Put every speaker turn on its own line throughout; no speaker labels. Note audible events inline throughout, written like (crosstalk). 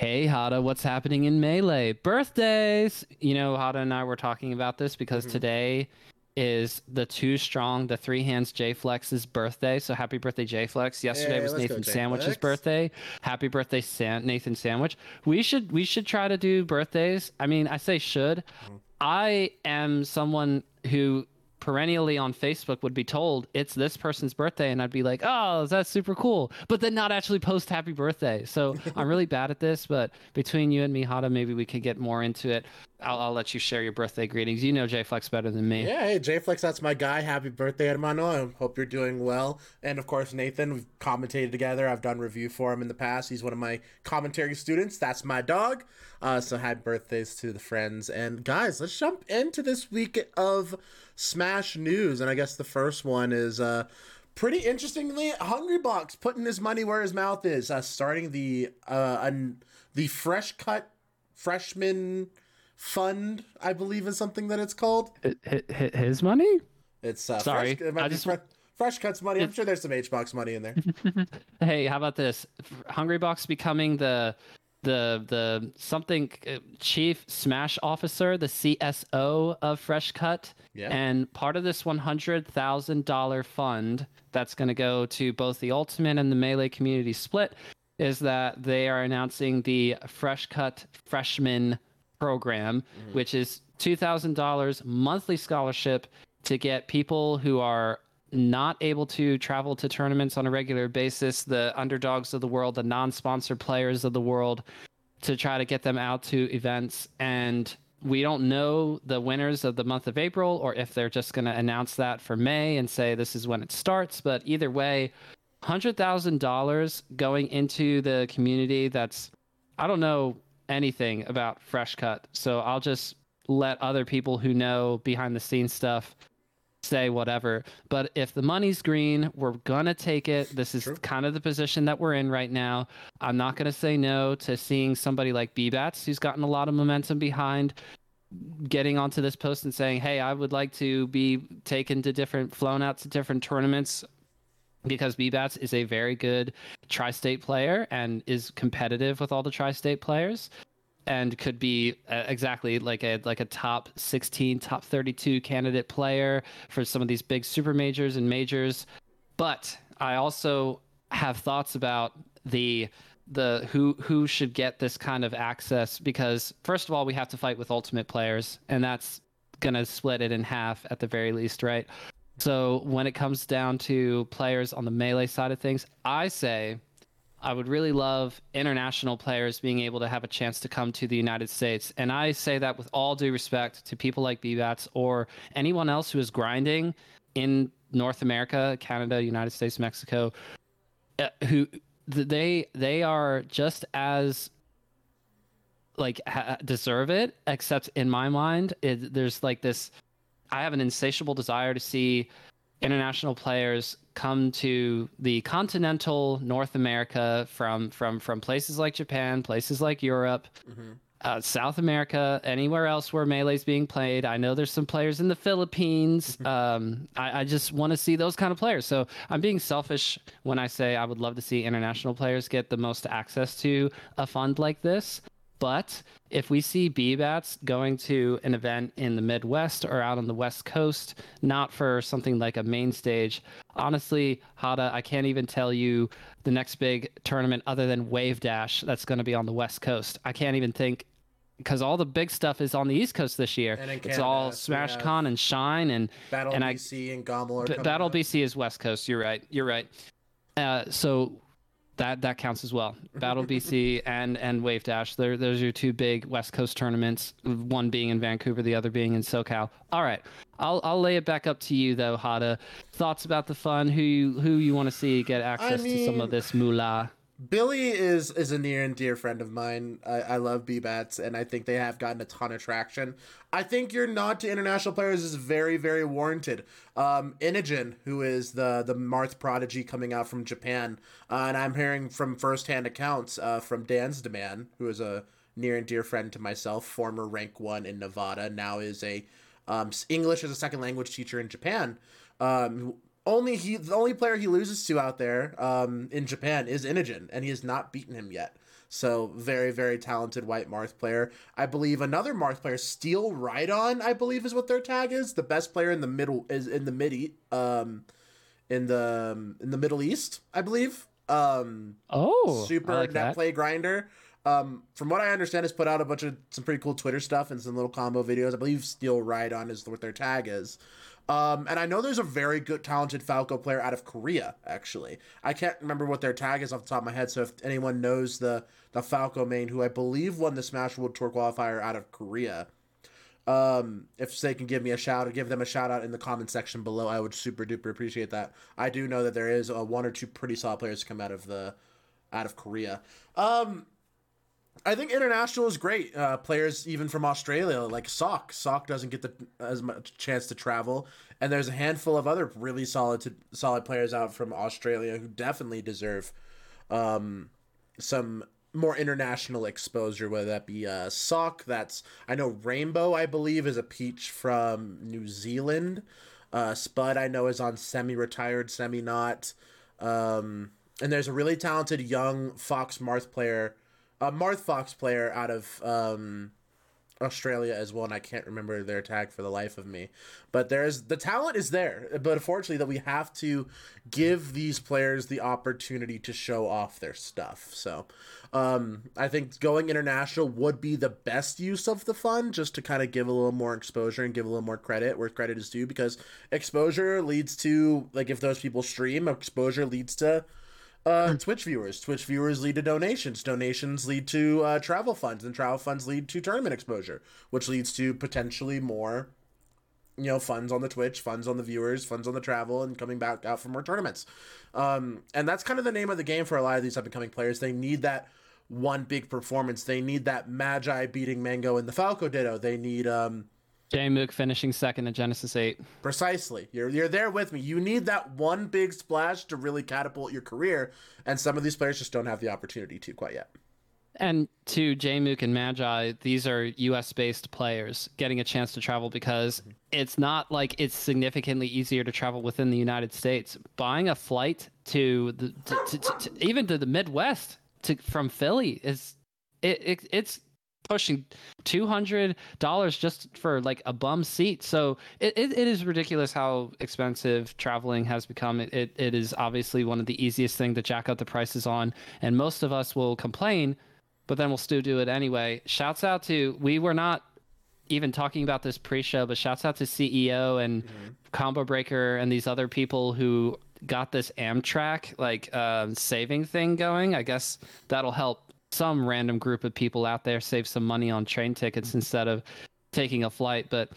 Hey Hada, what's happening in Melee? Birthdays! You know, Hada and I were talking about this because
Mhm.
today is the two strong, the three hands J Flex's birthday. So happy birthday, J Flex. Yesterday
Hey,
was Nathan Sandwich's birthday. Happy birthday, San- Nathan Sandwich. We should we should try to do birthdays. I mean, I say should.
Mhm.
I am someone who perennially on Facebook would be told it's this person's birthday, and I'd be like, oh, that's super cool, but then not actually post happy birthday. So I'm really bad at this, but between you and me, Hada, maybe we could get more into it. I'll, I'll let you share your birthday greetings. You know J Flex better than me.
Yeah, hey, J-Flex, that's my guy. Happy birthday, Hermano. I hope you're doing well. And of course, Nathan, we've commentated together. I've done review for him in the past. He's one of my commentary students. That's my dog. Uh, so happy birthdays to the friends. And guys, let's jump into this week of Smash news. And I guess the first one is uh, pretty interestingly, Hungry Box putting his money where his mouth is, uh, starting the uh, an, the fresh cut freshman fund, I believe is something that it's called.
Hi- hi- His money?
It's uh,
Sorry,
Fresh, it
I just-
Fre- fresh cuts money. I'm sure there's some H box money in there. (laughs)
Hey, how about this? Hungry Box becoming the the the something uh, chief smash officer, the CSO of Fresh Cut.
Yeah.
And part of this one hundred thousand dollar fund that's going to go to both the Ultimate and the Melee community split is that they are announcing the Fresh Cut Freshman program, mm-hmm. which is two thousand dollars monthly scholarship to get people who are not able to travel to tournaments on a regular basis, the underdogs of the world, the non-sponsored players of the world, to try to get them out to events. And we don't know the winners of the month of April or if they're just going to announce that for May and say this is when it starts. But either way, hundred thousand dollars going into the community that's I don't know anything about Fresh Cut, so I'll just let other people who know behind the scenes stuff say whatever. But if the money's green, we're gonna take it. This is kind of the position that we're in right now. I'm not gonna say no to seeing somebody like B-Bats, who's gotten a lot of momentum behind getting onto this post and saying, "Hey, I would like to be taken to different, flown out to different tournaments." Because B-Bats is a very good tri-state player and is competitive with all the tri-state players, and could be uh, exactly like a like a top 16, top 32 candidate player for some of these big super majors and majors. But I also have thoughts about the the who who should get this kind of access because first of all we have to fight with ultimate players and that's gonna split it in half at the very least, right? So when it comes down to players on the melee side of things, I say I would really love international players being able to have a chance to come to the United States. And I say that with all due respect to people like BBATS or anyone else who is grinding in North America, Canada, United States, Mexico, uh, who they they are just as like deserve it except in my mind it, there's like this i have an insatiable desire to see international players come to the continental north america from from from places like japan places like europe
Mhm.
uh, South America, anywhere else where melee's being played. I know there's some players in the Philippines. Um, I, I just want to see those kind of players. So I'm being selfish when I say I would love to see international players get the most access to a fund like this. But if we see BBATs going to an event in the Midwest or out on the West Coast, not for something like a main stage, honestly, Hada, I can't even tell you the next big tournament other than Wave Dash that's going to be on the West Coast. I can't even think because all the big stuff is on the East Coast this year.
And in
it's all Smash Con and Shine and
Battle
And I-
BC and Gommel are
B- Battle
up.
BC is West Coast. You're right. You're right. Uh, so that that counts as well. (laughs) Battle BC and and Wave Dash. They're, those are your two big West Coast tournaments. One being in Vancouver, the other being in SoCal. All right. I'll I'll lay it back up to you though, Hada. Thoughts about the fun? Who you who you want to see get access to some of this moolah?
Billy is is a near and dear friend of mine. I, I love B-Bats, and I think they have gotten a ton of traction. I think your nod to international players is very, very warranted. Um, Inogen, who is the the Marth prodigy coming out from Japan, uh, and I'm hearing from firsthand accounts uh, from Dan's Demand, who is a near and dear friend to myself, former rank one in Nevada, now is a um, English as a second language teacher in Japan. Um, only he, the only player he loses to out there um, in Japan is Inogen, and he has not beaten him yet. So very, very talented white Marth player. I believe another Marth player, Steel Rhydon, I believe is what their tag is. The best player in the middle is in the mid um in the um, in the Middle East, I believe. Um
Oh,
super
like
net
that.
play grinder. Um, from what I understand, has put out a bunch of some pretty cool Twitter stuff and some little combo videos. I believe Steel Rhydon is what their tag is. Um, and I know there's a very good, talented Falco player out of Korea. Actually, I can't remember what their tag is off the top of my head. So if anyone knows the the Falco main, who I believe won the Smash World Tour qualifier out of Korea, um, if they can give me a shout or give them a shout out in the comment section below, I would super duper appreciate that. I do know that there is a one or two pretty solid players to come out of the out of Korea. Um, I think international is great. Uh, players even from Australia, like Sock. Sock doesn't get the as much chance to travel, and there's a handful of other really solid to, solid players out from Australia who definitely deserve um, some more international exposure. Whether that be uh, Sock, that's I know Rainbow, I believe, is a peach from New Zealand. Uh, Spud, I know, is on semi-retired, semi-not. Um, and there's a really talented young Fox Marth player a Marth Fox player out of um, Australia as well, and I can't remember their tag for the life of me. But there's the talent is there, but unfortunately, that we have to give these players the opportunity to show off their stuff. So, um, I think going international would be the best use of the fund, just to kind of give a little more exposure and give a little more credit where credit is due, because exposure leads to like if those people stream, exposure leads to uh, Twitch viewers. Twitch viewers lead to donations. Donations lead to uh, travel funds, and travel funds lead to tournament exposure, which leads to potentially more, you know, funds on the Twitch, funds on the viewers, funds on the travel, and coming back out for more tournaments. Um, and that's kind of the name of the game for a lot of these up and coming players. They need that one big performance. They need that Magi beating Mango in the Falco Ditto. They need um,
J-Mook finishing second at Genesis 8.
Precisely. You're you're there with me. You need that one big splash to really catapult your career, and some of these players just don't have the opportunity to quite yet.
And to J-Mook and Magi, these are US based players getting a chance to travel because mm-hmm. it's not like it's significantly easier to travel within the United States. Buying a flight to the to, to, to, to- even to the Midwest to from Philly is it, it it's pushing two hundred dollars just for like a bum seat. So it, it, it is ridiculous how expensive traveling has become. It, it it is obviously one of the easiest thing to jack up the prices on, and most of us will complain, but then we'll still do it anyway. Shouts out to we were not even talking about this pre-show, but shouts out to CEO and Combo Breaker and these other people who got this Amtrak like um, saving thing going. I guess that'll help some random group of people out there save some money on train tickets instead of taking a flight. But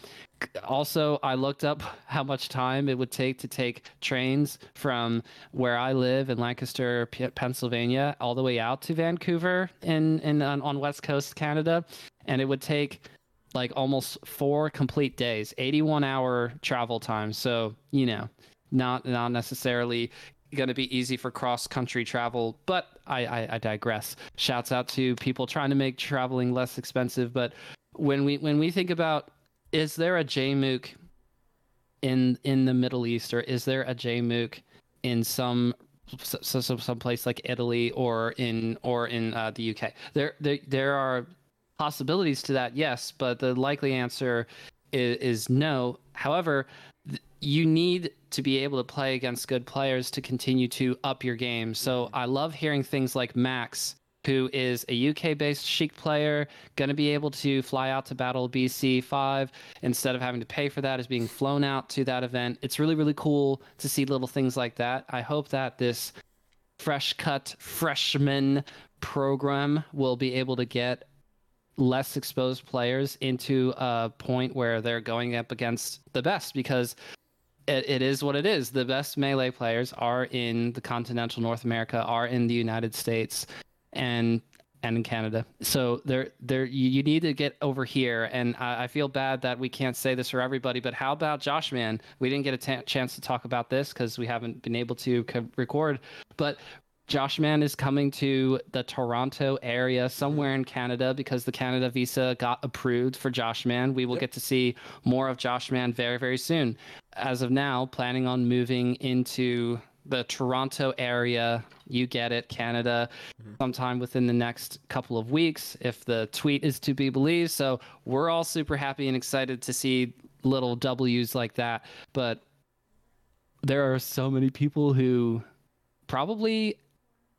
also, I looked up (laughs) how much time it would take to take trains from where I live in Lancaster, Pennsylvania, all the way out to Vancouver in, in on, on West Coast Canada, and it would take like almost four complete days, 81 hour travel time. So, you know, not not necessarily going to be easy for cross country travel, but I, I I digress. Shouts out to people trying to make traveling less expensive, but when we when we think about is there a Jmook in in the Middle East or is there a Jmook in some so, so, so some place like Italy or in or in uh, the UK? There, there there are possibilities to that, yes, but the likely answer is, is no. However, you need to be able to play against good players to continue to up your game. So mm-hmm. I love hearing things like Max, who is a UK based Sheik player, going to be able to fly out to Battle BC5 instead of having to pay for that, is being flown out to that event. It's really, really cool to see little things like that. I hope that this fresh cut freshman program will be able to get less exposed players into a point where they're going up against the best because it, it is what it is. The best melee players are in the continental North America, are in the United States, and and in Canada. So there there you, you need to get over here. And I, I feel bad that we can't say this for everybody, but how about Josh Man? We didn't get a chance to talk about this because we haven't been able to co- record, but Josh Man is coming to the Toronto area, somewhere in Canada, because the Canada visa got approved for Josh Man. We will get to see more of Josh Man very, very soon. As of now, planning on moving into the Toronto area. You get it, Canada, mm-hmm. sometime within the next couple of weeks, if the tweet is to be believed. So we're all super happy and excited to see little W's like that. But there are so many people who probably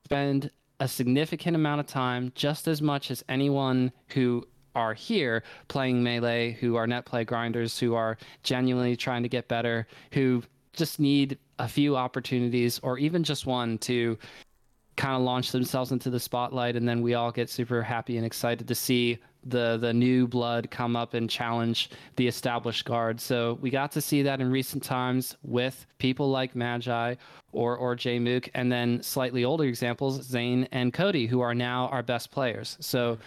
spend a significant amount of time, just as much as anyone who are here playing melee, who are net play grinders, who are genuinely trying to get better, who just need a few opportunities or even just one to kind of launch themselves into the spotlight and then we all get super happy and excited to see the the new blood come up and challenge the established guard. So we got to see that in recent times with people like Magi or or Jmook, and then slightly older examples, Zain and Cody, who are now our best players. So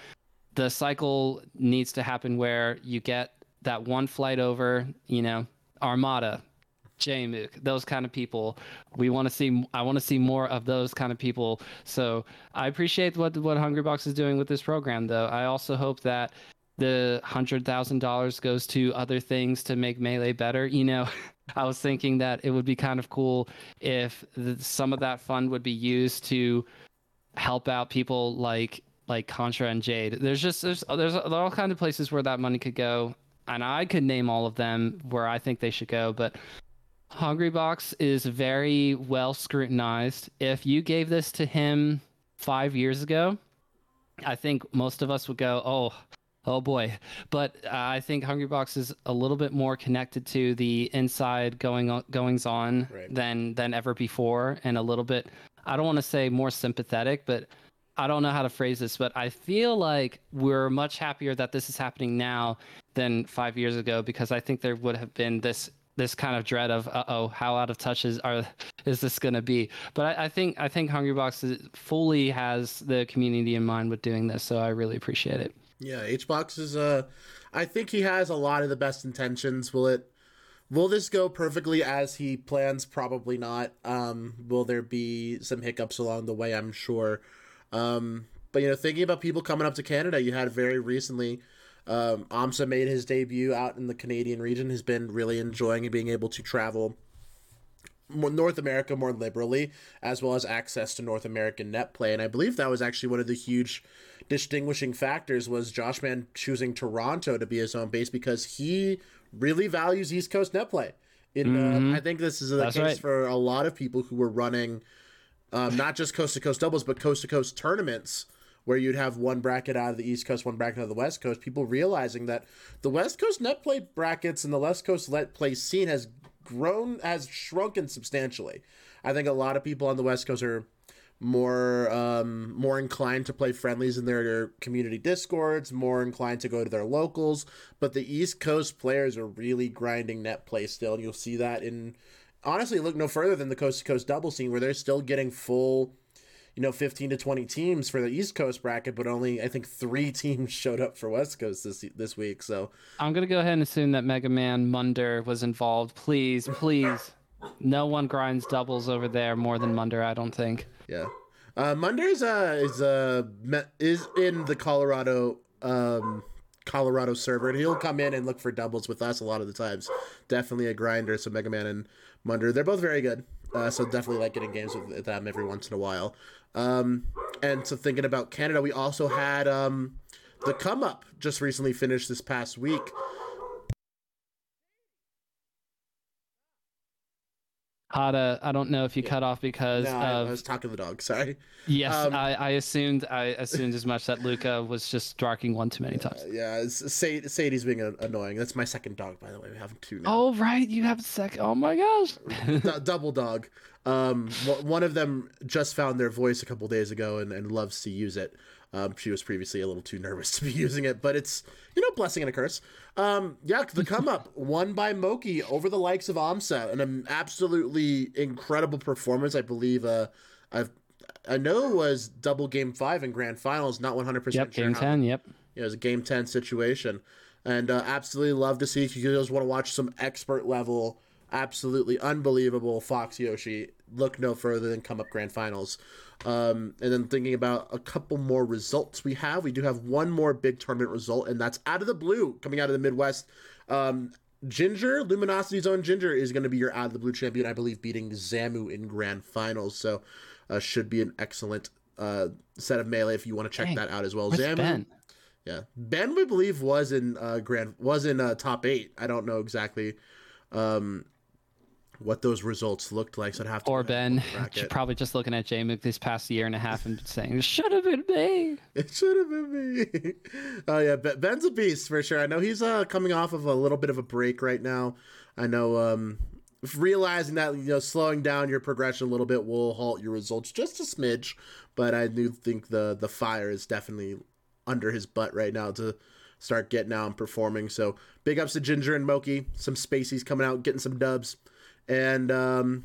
the cycle needs to happen where you get that one flight over, you know, Armada, Jmook, those kind of people. We want to see. I want to see more of those kind of people. So I appreciate what what Hungrybox is doing with this program, though. I also hope that the hundred thousand dollars goes to other things to make melee better. You know, (laughs) I was thinking that it would be kind of cool if the, some of that fund would be used to help out people like like Contra and Jade. There's just there's there's, all kind of places where that money could go, and I could name all of them where I think they should go, but Hungrybox is very well scrutinized. If you gave this to him five years ago, I think most of us would go, "Oh, oh boy." But uh, I think Hungrybox is a little bit more connected to the inside going on, goings on right. than than ever before, and a little bit. I don't want to say more sympathetic, but I don't know how to phrase this, but I feel like we're much happier that this is happening now than five years ago because I think there would have been this this kind of dread of uh oh how out of touch is are (laughs) is this going to be? But I, I, think i think hungrybox fully has the community in mind with doing this so i really appreciate it.
Yeah hbox is uh i think he has a lot of the best intentions. Will it will this go perfectly as he plans? Probably not. Um will there be some hiccups along the way? I'm sure um but you know thinking about people coming up to canada you had very recently um, Amsa made his debut out in the Canadian region. Has been really enjoying being able to travel North America more liberally, as well as access to North American net play. And I believe that was actually one of the huge distinguishing factors was Josh Joshman choosing Toronto to be his home base because he really values East Coast net play. In uh, mm-hmm. uh, I think this is the That's case right. for a lot of people who were running um, not just coast to coast doubles, but coast to coast tournaments where you'd have one bracket out of the East Coast, one bracket out of the West Coast, people realizing that the West Coast net play brackets and the West Coast net play scene has grown, has shrunken substantially. I think a lot of people on the West Coast are more um, more inclined to play friendlies in their community discords, more inclined to go to their locals. But the East Coast players are really grinding net play still, and you'll see that in honestly look no further than the coast to coast double scene where they're still getting full you know 15 to 20 teams for the East Coast bracket, but only I think three (laughs) teams showed up for West Coast this this week. So
I'm gonna go ahead and assume that Mega Man Munder was involved. Please, please, no one grinds doubles over there more than Munder. I don't think.
Yeah, uh, Munder's uh, is uh is in the Colorado um Colorado server. And he'll come in and look for doubles with us a lot of the times. Definitely a grinder. So Mega Man and Munder, they're both very good. Uh, so definitely like getting games with them every once in a while. Um, and so thinking about Canada, we also had um, the come up just recently finished this past week.
Hada, I don't know if you yeah. cut off because no, of...
I was talking to the dog. Sorry.
Yes, um, I, I, assumed I assumed as much that Luca was just barking one too many times.
Yeah, Sadie, Sadie's being annoying. That's my second dog, by the way. We have two now.
Oh right, you have a second. Oh my gosh. (laughs)
D- double dog. Um, one of them just found their voice a couple days ago and, and loves to use it. Um, she was previously a little too nervous (laughs) to be using it, but it's you know blessing and a curse. Um, yeah, the come up (laughs) won by Moky over the likes of Amsa, and an absolutely incredible performance. I believe. Uh, I've I know it was double game five in grand finals, not one hundred percent.
Yep, game ten. Yep.
It was a game ten situation, and uh, absolutely love to see if you guys want to watch some expert level absolutely unbelievable Fox Yoshi. Look no further than come up grand finals. Um, and then thinking about a couple more results we have, we do have one more big tournament result, and that's out of the blue, coming out of the Midwest. Um, Ginger, Luminosity's own Ginger, is going to be your out of the blue champion, I believe, beating Zamu in grand finals. So, uh, should be an excellent uh, set of melee if you want to check
Dang.
that out as well. Zamu,
Ben?
yeah, Ben, we believe was in uh, grand was in uh, top eight. I don't know exactly um, what those results looked like, so I'd have to
Or Ben,
pull the bracket.
probably just looking at J-Mook this past year and a half and saying, "It "Should have been me." (laughs)
It should have been me. (laughs) Oh yeah, Ben's a beast for sure. I know he's uh coming off of a little bit of a break right now. I know um realizing that you know slowing down your progression a little bit will halt your results just a smidge, but I do think the the fire is definitely under his butt right now to start getting out and performing. So big ups to Ginger and Moky. Some Spaceys coming out, getting some dubs, and um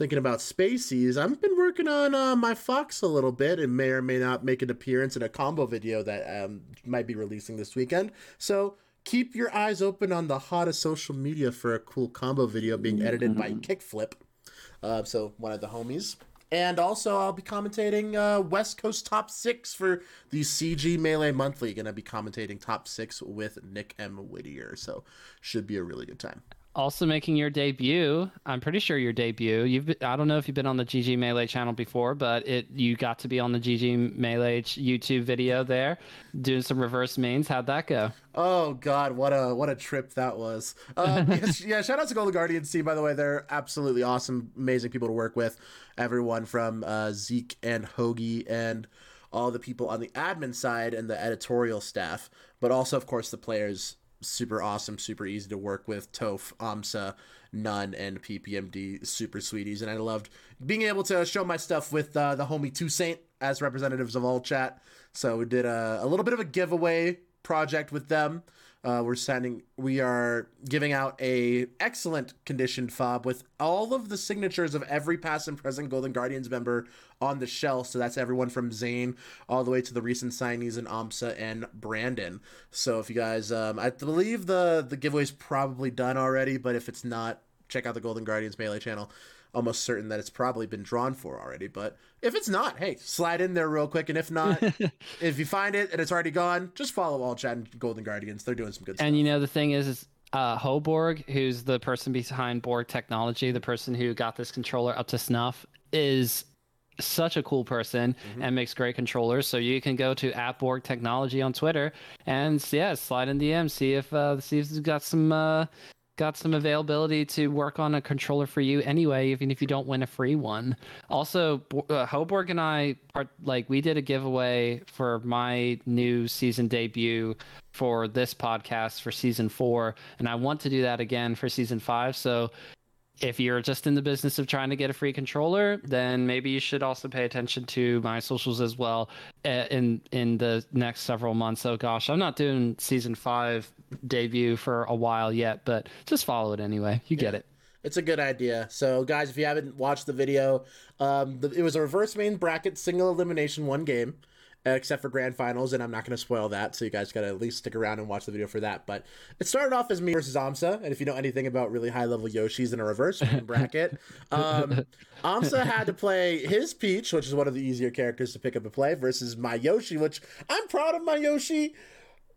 thinking about Spaceys, I've been working on uh, my Fox a little bit and may or may not make an appearance in a combo video that um, might be releasing this weekend. So keep your eyes open on the hottest social media for a cool combo video being edited by Kickflip. Uh, so one of the homies. And also, I'll be commentating uh, West Coast Top 6 for the GG Melee Monthly. Gonna be commentating Top 6 with Nick M. Whittier. So, should be a really good time.
Also making your debut. I'm pretty sure your debut. You've been, I don't know if you've been on the GG Melee channel before, but it you got to be on the GG Melee YouTube video there, doing some reverse mains. How'd that go?
Oh God, what a what a trip that was. Uh, (laughs) yes, yeah, shout out to Golden Guardians team by the way. They're absolutely awesome, amazing people to work with. Everyone from uh, Zeke and Hoagie and all the people on the admin side and the editorial staff, but also of course the players. Super awesome, super easy to work with. Toph, Amsa, n0ne, and PPMD, super sweeties, and I loved being able to show my stuff with uh, the homie Two Saint as representatives of all chat. So we did a, a little bit of a giveaway project with them. Uh, we're sending, we are giving out a excellent conditioned Phob with all of the signatures of every past and present Golden Guardians member on the shelf. So that's everyone from Zain all the way to the recent signees in Amsa and Brandon. So if you guys, um, I believe the the giveaway's probably done already, but if it's not, check out the Golden Guardians Melee channel. Almost certain that it's probably been drawn for already, but if it's not, hey, slide in there real quick. And if not, (laughs) if you find it and it's already gone, just follow all chat and Golden Guardians. They're doing some good stuff.
And you know the thing is, is uh, Hoborg, who's the person behind Borg Technology, the person who got this controller up to snuff, is such a cool person and makes great controllers. So you can go to at Borg Technology on Twitter and yeah, slide in DM, see if uh, see if he's got some uh, got some availability to work on a controller for you anyway, even if you don't win a free one. Also, uh, Hoborg and I are like we did a giveaway for my new season debut for this podcast for season four, and I want to do that again for season five. So if you're just in the business of trying to get a free controller, then maybe you should also pay attention to my socials as well uh, in in the next several months. So gosh, I'm not doing season five debut for a while yet, but just follow it anyway. You get it.
It's a good idea. So, guys, if you haven't watched the video, um, the, it was a reverse main bracket single elimination one game, except for grand finals, and I'm not going to spoil that. So, you guys got to at least stick around and watch the video for that. But it started off as me versus Amsa, and if you know anything about really high level Yoshis in a reverse (laughs) bracket, um, Amsa had to play his Peach, which is one of the easier characters to pick up and play, versus my Yoshi, which I'm proud of my Yoshi.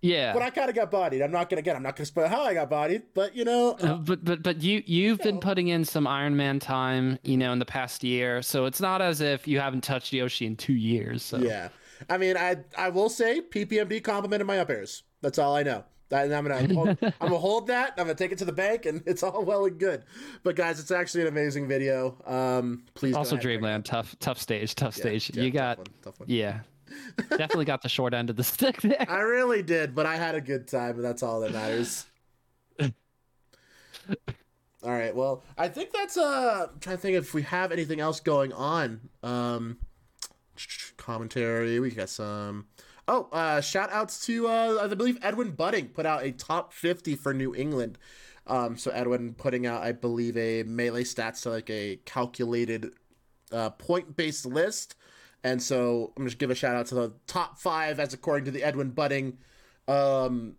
Yeah.
But I kind of got bodied. I'm not gonna get. I'm not gonna spoil how I got bodied. But you know,
Uh, but but but you you've been
know.
putting in some Iron Man time, you know, in the past year. So it's not as if you haven't touched Yoshi in two years. So
Yeah. I mean, I I will say PPMD complimented my up airs. That's all I know. That, and I'm gonna (laughs) hold, I'm gonna hold that. I'm gonna take it to the bank, and (laughs) it's all well and good. But guys, it's actually an amazing video. Um, please.
also
ahead and check it
Dreamland, tough tough stage, tough
out.
stage.
Yeah,
you
tough
got
one, tough one.
yeah, definitely got the short end of the (laughs) stick there.
I really did, but I had a good time, and that's all that matters. all right. Well, I think that's uh. I'm trying to think if we have anything else going on. Um, commentary. We got some. Oh, uh, shout outs to uh, I believe Edwin Budding put out a top 50 for New England. Um, so Edwin putting out, I believe, a melee stats, to like a calculated uh, point based list. And so I'm just give a shout out to the top five as according to the Edwin Budding um,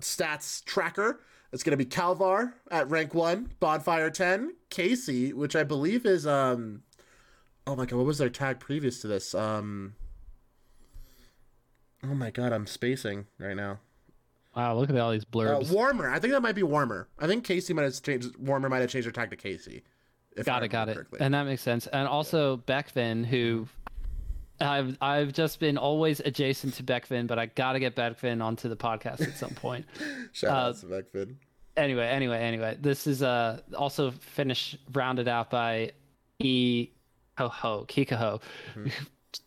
stats tracker. It's going to be Kalvar at rank one, Bonfire 10, Casey, which I believe is um oh my god, what was their tag previous to this? Um oh my god, I'm spacing right now.
Wow, look at all these
Uh,
blurbs.
warmer. I think that might be warmer. I think Casey might have changed. Warmer might have changed her tag to Casey. if I
got it, got it.
correctly.
And that makes sense. And also Beckvin, who I've I've just been always adjacent to Beckvin, but I gotta get Beckvin onto the podcast at some point. (laughs)
Shout
uh,
out to Beckfin.
anyway, anyway, anyway. This is uh also finished rounded out by E Ho Ho Kikaho.
Mm-hmm. (laughs)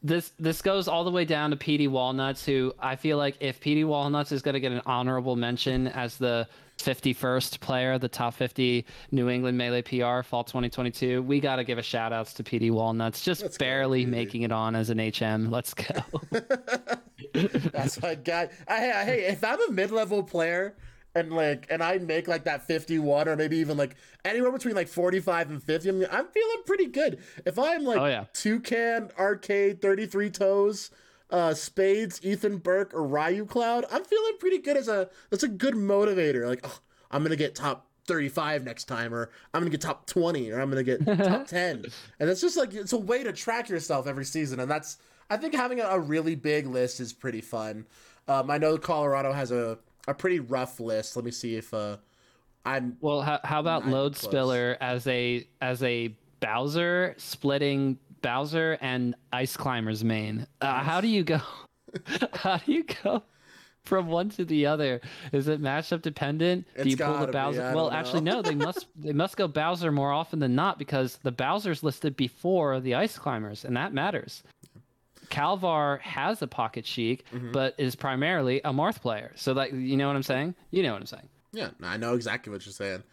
This this goes all the way down to PD Walnuts, who I feel like if PD Walnuts is going to get an honorable mention as the 51st player, the top 50 New England Melee PR Fall 2022, we got to give a shout outs to PD Walnuts, just
Let's
barely
PD.
making it on as an HM. Let's go. (laughs)
That's my guy. I, I- hey, if I'm a mid-level player and like, and I make like that 51 or maybe even like anywhere between like 45 and 50, I mean, I'm feeling pretty good. If I'm like
Oh, yeah.
Toucan, Arcade, 33 Toes, uh, Spades, Ethan Burke, or Ryu Cloud, I'm feeling pretty good as a that's a good motivator. Like, oh, I'm gonna get top 35 next time, or I'm gonna get top 20, or I'm gonna get (laughs) top 10. And it's just like it's a way to track yourself every season, and that's I think having a, a really big list is pretty fun. Um, I know Colorado has a a pretty rough list. Let me see if uh, I'm
Well, how, how about Load
close.
Spiller as a as a Bowser splitting Bowser and Ice Climbers main? Uh, how do you go? (laughs) how do you go from one to the other? Is it matchup dependent? do you pull the Bowser? Well, actually, no. They must (laughs) they must go Bowser more often than not because the Bowser's listed before the Ice Climbers, and that matters. Kalvar has a pocket Sheik,
Mm-hmm.
but is primarily a Marth player. So like, you know what I'm saying? You know what I'm saying.
Yeah, I know exactly what you're saying.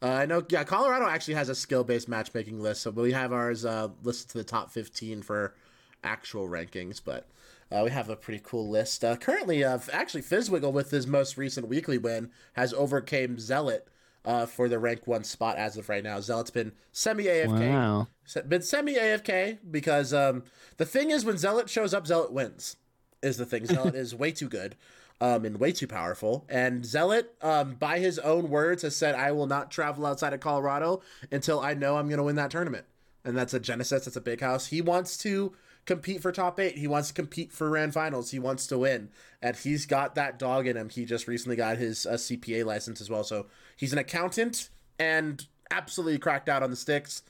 Uh, I know, yeah, Colorado actually has a skill based matchmaking list, so we have ours uh, listed to the top 15 for actual rankings, but uh, we have a pretty cool list. Uh, currently, uh, actually, Fizzwiggle, with his most recent weekly win, has overcame Zealot uh, for the rank one spot as of right now. Zealot's been semi AFK.
Wow.
Been semi AFK because um, the thing is, when Zealot shows up, Zealot wins. Is the thing. Zealot (laughs) is way too good um, and way too powerful. And Zealot, um, by his own words, has said, I will not travel outside of Colorado until I know I'm going to win that tournament. And that's a Genesis, that's a big house. He wants to compete for top eight. He wants to compete for Rand finals. He wants to win. And he's got that dog in him. He just recently got his uh, CPA license as well. So he's an accountant and absolutely cracked out on the sticks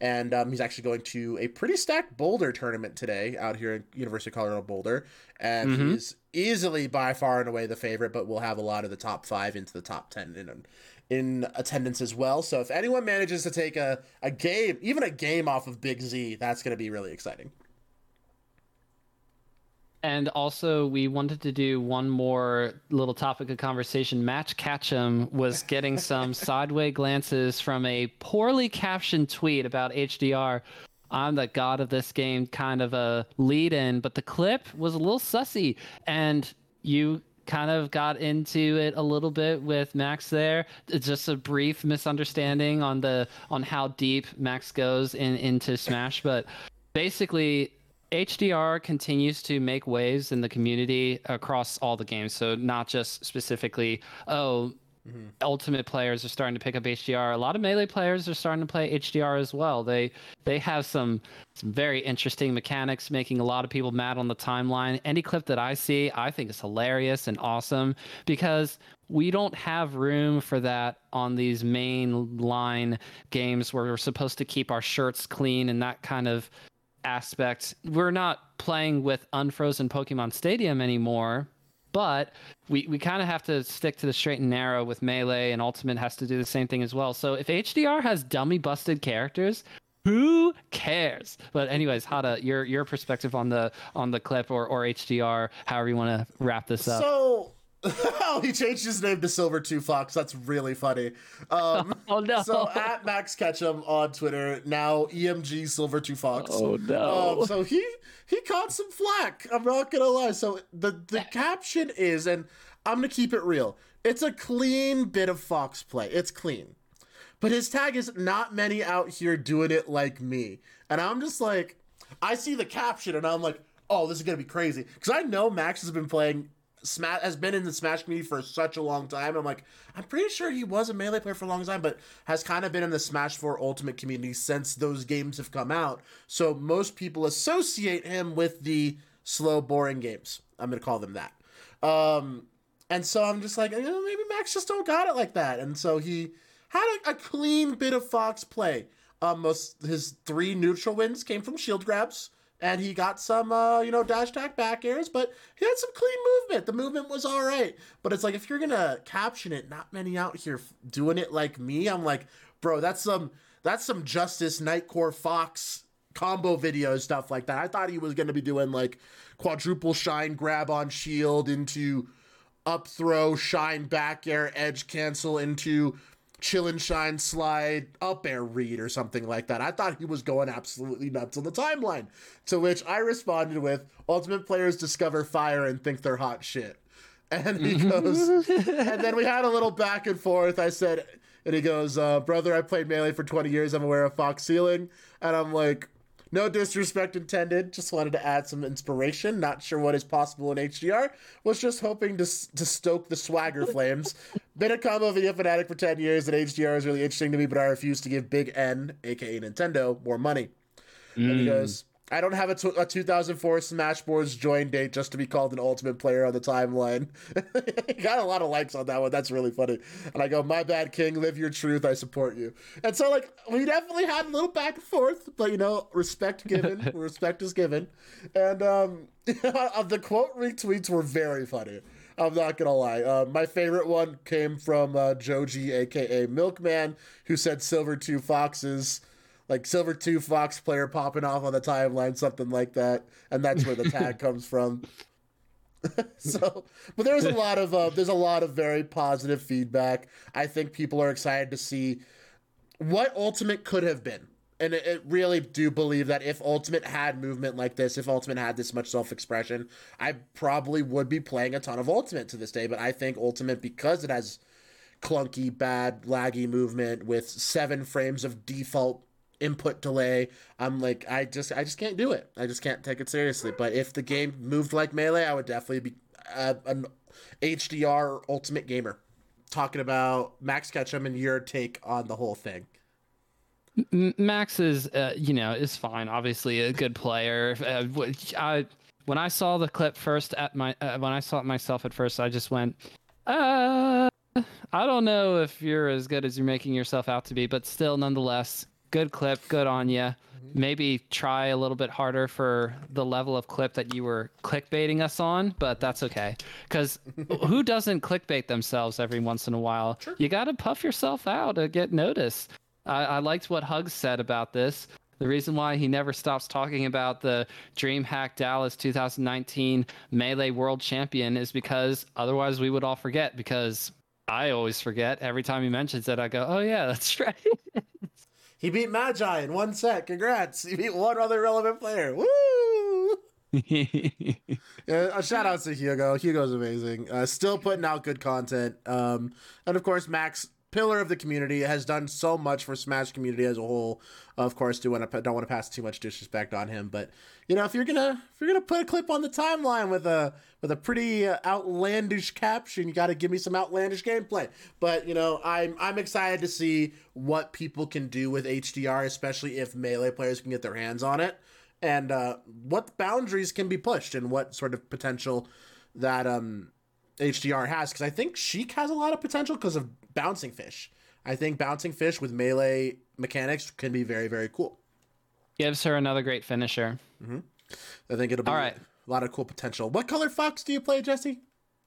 and um, he's actually going to a pretty stacked Boulder tournament today out here at University of Colorado Boulder, and he's easily by far and away the favorite, but we'll have a lot of the top five into the top ten in in attendance as well. So if anyone manages to take a a game, even a game off of Big Z, that's going to be really exciting.
And also, we wanted to do one more little topic of conversation. Max Ketchum was (laughs) getting some sideway glances from a poorly captioned tweet about HDR. I'm the god of this game, kind of a lead in, but the clip was a little sussy. And you kind of got into it a little bit with Max there. It's just a brief misunderstanding on the on how deep Max goes in into Smash, but basically HDR continues to make waves in the community across all the games. So not just specifically, oh, mm-hmm. ultimate players are starting to pick up HDR. A lot of melee players are starting to play HDR as well. They they have some some very interesting mechanics, making a lot of people mad on the timeline. Any clip that I see, I think is hilarious and awesome because we don't have room for that on these main line games where we're supposed to keep our shirts clean and that kind of aspect. We're not playing with unfrozen Pokemon Stadium anymore, but we, we kind of have to stick to the straight and narrow with Melee, and Ultimate has to do the same thing as well. So if HDR has dummy busted characters, who cares? But anyways, Hada, your your perspective on the on the clip or, or HDR, however you want to wrap this up.
So. Oh, (laughs) he changed his name to Silver Two Fox. That's really funny. Um, (laughs)
oh no!
so at Max Ketchum on Twitter, now EMG Silver Two Fox.
oh no!
Um, so he he caught some flack. I'm not gonna lie. So the the caption is, and I'm gonna keep it real. It's a clean bit of Fox play. It's clean, but his tag is not many out here doing it like me. And I'm just like, I see the caption and I'm like, oh, this is gonna be crazy because I know Max has been playing. Smash has been in the Smash community for such a long time. I'm like, I'm pretty sure he was a melee player for a long time, but has kind of been in the Smash 4 Ultimate community since those games have come out. So most people associate him with the slow, boring games. I'm gonna call them that. Um, And so I'm just like, maybe Max just don't got it like that. And so he had a, a clean bit of Fox play. Um, most his three neutral wins came from shield grabs, and he got some, uh, you know, dash attack back airs, but he had some clean movement. The movement was all right. But it's like if you're gonna caption it, not many out here doing it like me. I'm like, bro, that's some that's some Justice Nightcore Fox combo video stuff like that. I thought he was gonna be doing like quadruple shine grab on shield into up throw, shine back air, edge cancel into chill and shine slide up air read or something like that. I thought he was going absolutely nuts on the timeline. To which I responded with Ultimate players discover fire and think they're hot shit. (laughs) And he goes, and then we had a little back and forth. I said, and he goes, uh, Brother, I played Melee for 20 years. I'm aware of Fox Ceiling. And I'm like, no disrespect intended. Just wanted to add some inspiration. Not sure what is possible in HDR. Was just hoping to, to stoke the swagger flames. Been a combo video fanatic for 10 years, and HDR is really interesting to me, but I refuse to give Big N, aka Nintendo, more money. Mm. And he goes, I don't have a, t- a 2004 Smashboards join date just to be called an ultimate player on the timeline. (laughs) got a lot of likes on that one. That's really funny. And I go, my bad, King. Live your truth. I support you. And so, like, we definitely had a little back and forth, but you know, respect given. (laughs) respect is given. And um, (laughs) the quote retweets were very funny. I'm not gonna lie. Uh, my favorite one came from uh, Joji, aka Milkman, who said "Silver Two Foxes." like Silver Two Fox player popping off on the timeline, something like that, and that's where the tag (laughs) comes from. (laughs) so, but there's a lot of uh, there's a lot of very positive feedback. I think people are excited to see what Ultimate could have been, and it, it really do believe that if Ultimate had movement like this, if Ultimate had this much self expression, I probably would be playing a ton of Ultimate to this day. But I think Ultimate because it has clunky, bad, laggy movement with seven frames of default input delay. I'm like, I just, I just can't do it. I just can't take it seriously. But if the game moved like melee, I would definitely be an HDR ultimate gamer. Talking about Max Ketchum and your take on the whole thing.
Max is, uh, you know, is fine. Obviously, a good player. Uh, I, when I saw the clip first at my, uh, when I saw it myself at first, I just went, uh, I don't know if you're as good as you're making yourself out to be, but still, nonetheless, good clip, good on you. Mm-hmm. Maybe try a little bit harder for the level of clip that you were clickbaiting us on, but that's okay. Because (laughs) who doesn't clickbait themselves every once in a while? Sure. You got to puff yourself out to get noticed. I, I liked what Hugs said about this. The reason why he never stops talking about the DreamHack Dallas 2019 Melee World Champion is because otherwise we would all forget. Because I always forget every time he mentions it. I go, "Oh yeah, (laughs) that's right."
He beat Magi in one set. Congrats. He beat one other relevant player. Woo! (laughs) yeah, a shout out to Hugo. Hugo's amazing. Uh, still putting out good content. Um, and of course, Max pillar of the community, has done so much for Smash community as a whole. Of course, do want to don't want to pass too much disrespect on him, but you know if you're gonna if you're gonna put a clip on the timeline with a with a pretty uh, outlandish caption, you got to give me some outlandish gameplay. But you know I'm I'm excited to see what people can do with HDR, especially if melee players can get their hands on it, and uh, what boundaries can be pushed and what sort of potential that um HDR has because I think Sheik has a lot of potential because of bouncing fish. I think bouncing fish with melee mechanics can be very very cool.
Gives her another great finisher.
Mm-hmm. I think it'll be All right. a lot of cool potential. What color fox do you play, Jesse?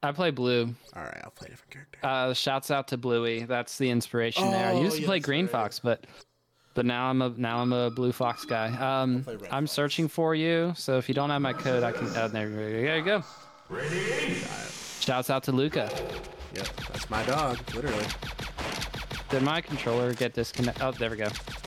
I play blue.
All right, I'll play a different character.
Uh, shouts out to Bluey. That's the inspiration oh, there. I used to play green right. fox, but but now I'm a now I'm a blue fox guy. Um, I'm fox. searching for you. So if you don't have my code, I can. Oh, there, there you go. Ready. Shouts out to Luca.
Yep, that's my dog, literally.
Did my controller get disconnected? Oh, there we go.